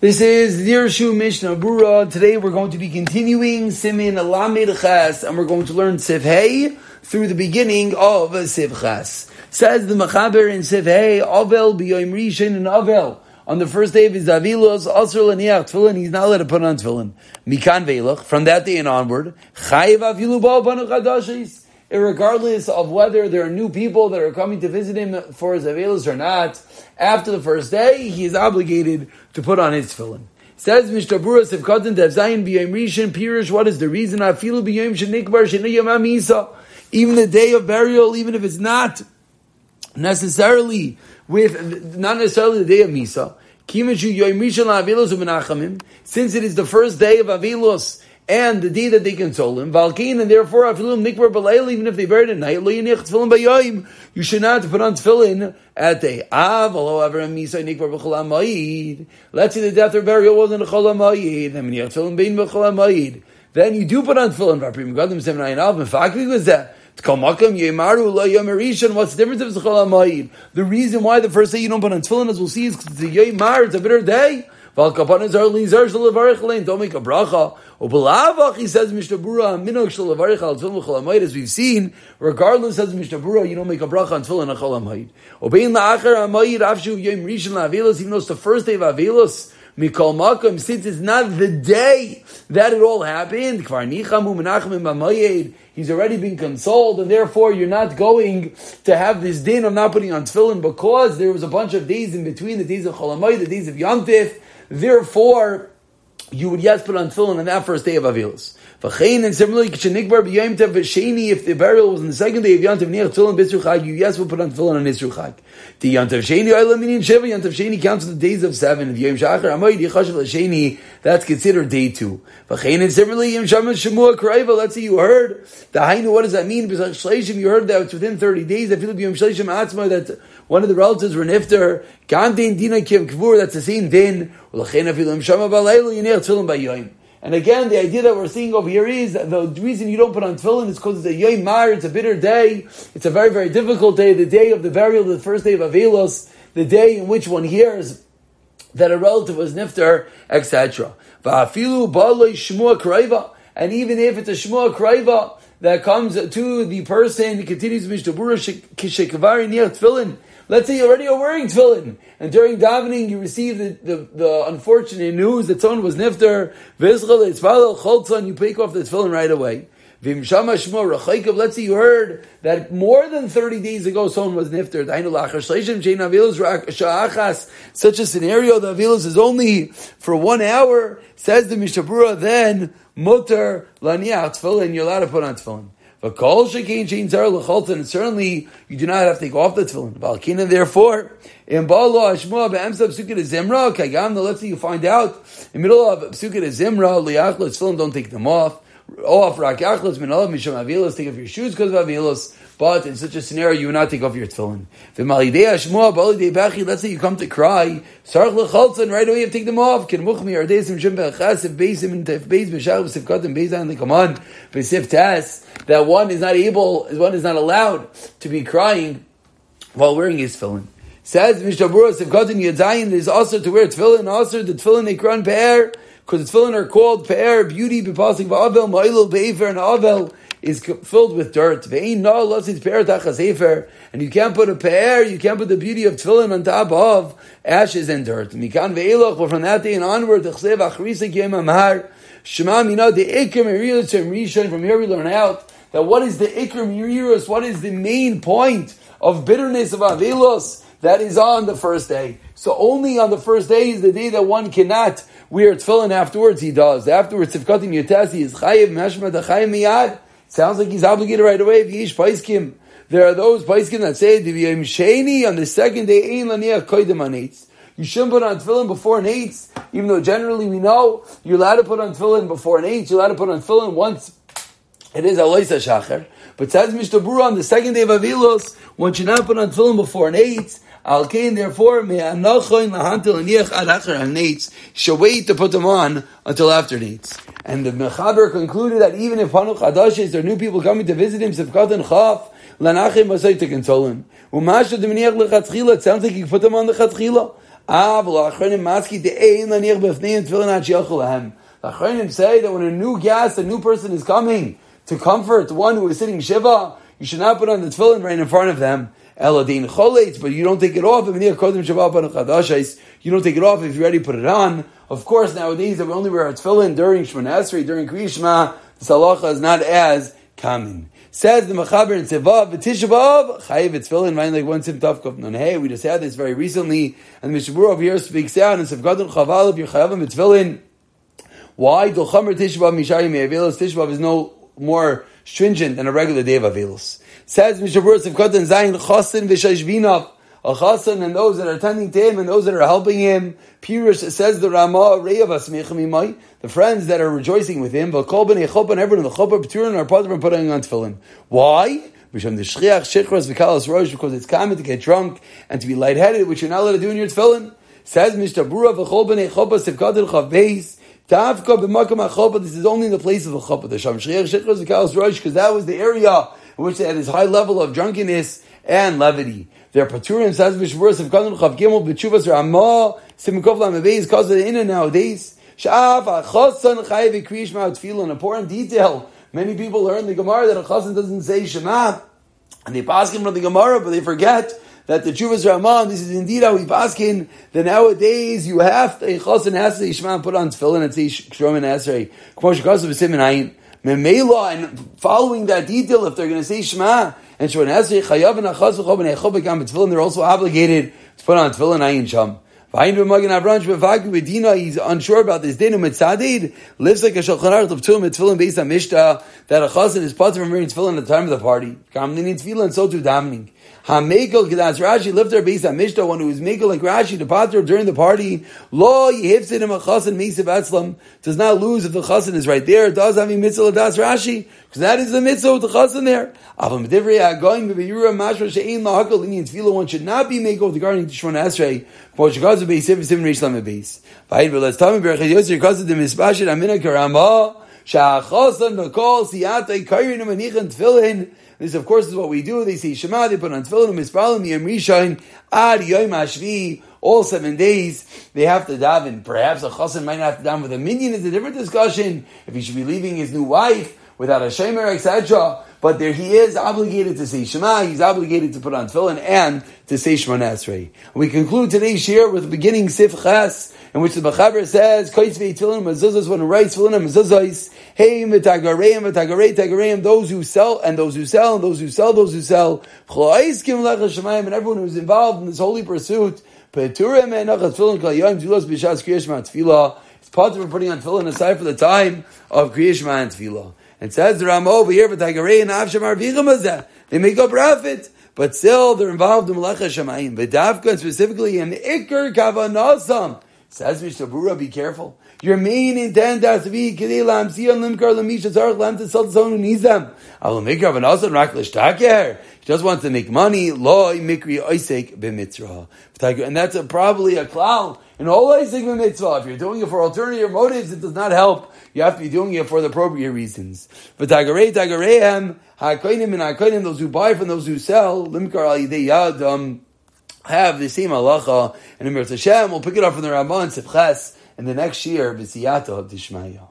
This is Dirshu Mishnah Berurah. Today we're going to be continuing Simin Alamed Ches, and we're going to learn Sivhei through the beginning of Sivchas. Says the Machaber in Sivhei, Avel b'yoim Rishon and Avel. On the first day of his Avilos, Asr l'niach tefillin, he's not allowed to put on tefillin. Mikan veilach, from that day and onward, Chayiv avilu chadashis regardless of whether there are new people that are coming to visit him for his Avelis or not, after the first day, he is obligated to put on his tefillin. Says Mishnah Berurah Sivkatan Devzayin B'Yom Rishon Pirish, what is the reason? Afilu B'Yom Shenikbar Sheniyam Amisa. Even the day of burial, even if it's not necessarily with, not necessarily the day of Misa, since it is the first day of Avilos, and the day that they console him, Valkin, and therefore Afilim Nikbar Balayil, even if they buried at night, Lo Yinich Tefillin Bayoim, you should not put on Tefillin at day. Av, however, Misa Nikbar B'chol HaMayid. Let's say the death or burial wasn't a Chol HaMayid, then Yinich Tefillin HaMayid. Then you do put on Tefillin, Vaprim Gadim Seven Ayin Av, Mefakvi was that. What's the difference a Chol HaMayid? The reason why the first day you don't put on Tefillin, as we'll see, is because it's a Yomar, it's a bitter day. Don't make a bracha. Ubelavach, he says, Mishnah Berurah, Minog Shalavarich al Cholamayid, as we've seen, regardless, says Mishnah Berurah, you don't make a bracha on Tfilin Cholamayid. Obein La'achar Amayid, Avshu Yom Rishon La'avelos, even though it's the first day of Avelos, Mikol Makam, since it's not the day that it all happened, he's already been consoled, and therefore you're not going to have this din of not putting on tefillin because there was a bunch of days in between, the days of Cholamayid, the days of Yantif, therefore, you would yes put on tefillin on that first day of Avilos. V'chein and similarly, k'shenikbar b'yom tev v'sheni, if the burial was on the second day of Yom Tov niach tefillin b'isru chag, you yes will put on tefillin on Isru chag. The Yom Tov sheni oila minin sheva, Yom Tov sheni counts the days of seven. If Yom shachar amoyd yichashav l'sheni, that's considered day two. V'chein and similarly, Yom shaman shemua kraiva, let's say you heard, the hainu, what does that mean? B'sach shleishim, you heard that it's within 30 days, I feel b'yom shleishim atzma, that one of the relatives were nifter, Gandin dina kim kvur, that's the same din. And again, the idea that we're seeing over here is the reason you don't put on tefillin is because it's a yom mar, it's a bitter day, it's a very, very difficult day, the day of the burial, the first day of Avelos, the day in which one hears that a relative was nifter, etc. And even if it's a shmua kraiva that comes to the person, continues Mishnah Berurah kishekavari near tefillin, Let's say you already are wearing tefillin, and during davening you receive the, the, the unfortunate news that someone was nifter, and you pick off the tefillin right away. Let's say you heard that more than 30 days ago someone was nifter. Such a scenario, the avilos is only for one hour, says the Mishnah Berurah, then mutter laniach tefillin, you're allowed to put on tefillin. V'kol shekein shein zar l'cholton, and certainly you do not have to take off the tefillin. Valkina, therefore, in Ba'alo Hashmua be'emsa psuket zimra, kagam, the say you find out, in middle of psuket zimra, liachlos tefillin, don't take them off. Off rak yachlos min misham avilos, take off your shoes because of avilos. But in such a scenario, you would not take off your tefillin. Let's say you come to cry, right away you have to take them off. They that one is not able, one is not allowed to be crying while wearing his tefillin. Says Mishnah Berurah, if katim yadzayin is also to wear tefillin, also the tefillin ikran pe'er, because the tefillin are called pe'er, beauty, Be b'pasing, va'avel, ma'ilul, be'efer, and avel, is filled with dirt. And you can't put a pear, you can't put the beauty of tefillin on top of ashes and dirt. But from that day and onward, Shema Mina, the from here we learn out that what is the Ikrim Miriros, what is the main point of bitterness of Avilos that is on the first day. So only on the first day is the day that one cannot wear tefillin afterwards, he does. Afterwards, if Katim Yotasi is Chayiv, Mashma, the Chayiv Miyad, Sounds like he's obligated right away. There are those paiskim that say on the second day You shouldn't put on tefillin before an eight, even though generally we know you're allowed to put on tefillin before an eight. You're allowed to put on tefillin once it is aloisa shacher. But says Mishnah Berurah on the second day of Avilos, one should not put on tefillin before an eight. Al kain therefore me'anachoin lahantil aniach ad acher al Shall wait to put them on until after nates. And the Mechaber concluded that even if Hanuch there are new people coming to visit him, Sivkat and Chaf, Lanachim Masay to console him. Umasha Dominiach Lechatchila, it sounds like you put them on the Chatchila. The Achronim say that when a new guest, a new person is coming to comfort one who is sitting Shiva, you should not put on the tefillin right in front of them. Eladin choletz, but you don't take it off. You don't take it off if you already put it on. Of course, nowadays we only wear a tefillin during Shemon Esrei, during Kriyishma, the salacha is not as common. Says the Mechaber in Tzevav, V'tishabav, Chayiv Tefillin, Vayin like one Sim Tavkov Nun. Hey, we just had this very recently, and the Mishabur over here speaks out, and Sevgadon Chaval, you're Chayavim Tefillin, why? Dolchamer Tishbav Mishari Me'avelos. Tishbav is no more stringent than a regular day of Avelos. Says Mishabur Sivkotan Zayin Chosin V'Shashvinav. A chasan and those that are attending to him and those that are helping him. Pirush says the Ramah the friends that are rejoicing with him. Everyone in the chopan p'turin are part of putting on tefillin. Why? Because it's common to get drunk and to be lightheaded, which you're not allowed to do in your tefillin. Says Mishnah Berurah v'kol b'nei chopan sivkotan chav Tavka b'makam achopa. This is only in the place of a chopa. The sham shriach shechos v'kalos rosh because that was the area in which they had this high level of drunkenness and levity. Their paturim says v'shvuras of kanun chav gimel b'tshuvas ramah simukov lamaveiz cause of the inner nowadays. Shaf achosan chayiv v'kriyish ma'at tefillah. An important detail. Many people learn the Gemara that a chosan doesn't say Shema, and they pass him from the Gemara, but they forget that the Chuvas Rahman, this is indeed how we paskin, that nowadays you have to, chosin has to Ishma put on tefillin and say and Esrei. Kmo shekasav v'sim and ayin. Memela, and following that detail, if they're going to say Shema, and Shrom and Esrei, chayav and achaz v'chob and echov v'gam tefillin, they're also obligated to put on tefillin ayin sham. He's unsure about this. Dinu mitzadid lives like a shulchan aruch of tefillin tefillin based on mishta that a chazan is part from wearing tefillin at the time of the party. Kamni tefillin and so too davening. Hamekel Kedas Rashi lived there based on Mishnah, one who was Mekel like Rashi, the pater during the party. Lo Yehivsid him a chasen Mesiv Atzlam does not lose if the chasen is right there. Does have a mitzvah Das Rashi because that is the mitzvah with the chasen there. Avam Divrei Agoyim B'Yura Mashra Shein Lahakal Linian Tefillah. One should not be Mekel with regarding to Shmon Esrei. For Kazu Amina. This, of course, is what we do. They say Shema, they put on Tefillin, Mispalim, Yom Rishon, Ad Yom Hashvi, all seven days, they have to daven. Perhaps a chassan might not have to daven with a minion. It's a different discussion. If he should be leaving his new wife without a shemer, etc. But there he is obligated to say Shema. He's obligated to put on tefillin and to say Shema Nasrei. We conclude today's share with the beginning Sif in which the Mechaber says, Koitzvei tefillin mezuzos, when it writes tefillin and mezuzos, hey mitagareim, mitagarei, tagareim, those who sell, and those who sell, and those who sell, those who sell, and everyone who's involved in this holy pursuit, Peturim and Nachas Kal Yom Tfilos B'Shas Kriyashma Tefillah. It's part of putting on tefillin aside for the time of Kriyashma and Tefillah. It says the Rama over here, but They make a profit, but still they're involved in Melecha Shemayim. But Davka specifically in Iker Kavanasam. Says Mishnah Berurah, be careful. Your main intent has to be Kedei Lam Siyan Limkar Lamisha Zarach Lam to sell to someone who needs them. I'll make Kavanasam Raklish Taker. He just wants to make money. Lo Mikri Oisek B'Mitzrah. And that's a, probably a cloud in all Oisek B'Mitzvah. If you're doing it for alternative motives, it does not help you have to be doing it for the appropriate reasons. But tagarei tagareihem hakoinim and hakoinim those who buy from those who sell limkar al yad um, have the same halacha and in Hashem we'll pick it up from the Ramban Sefches in the next year b'siyata Dishmaya.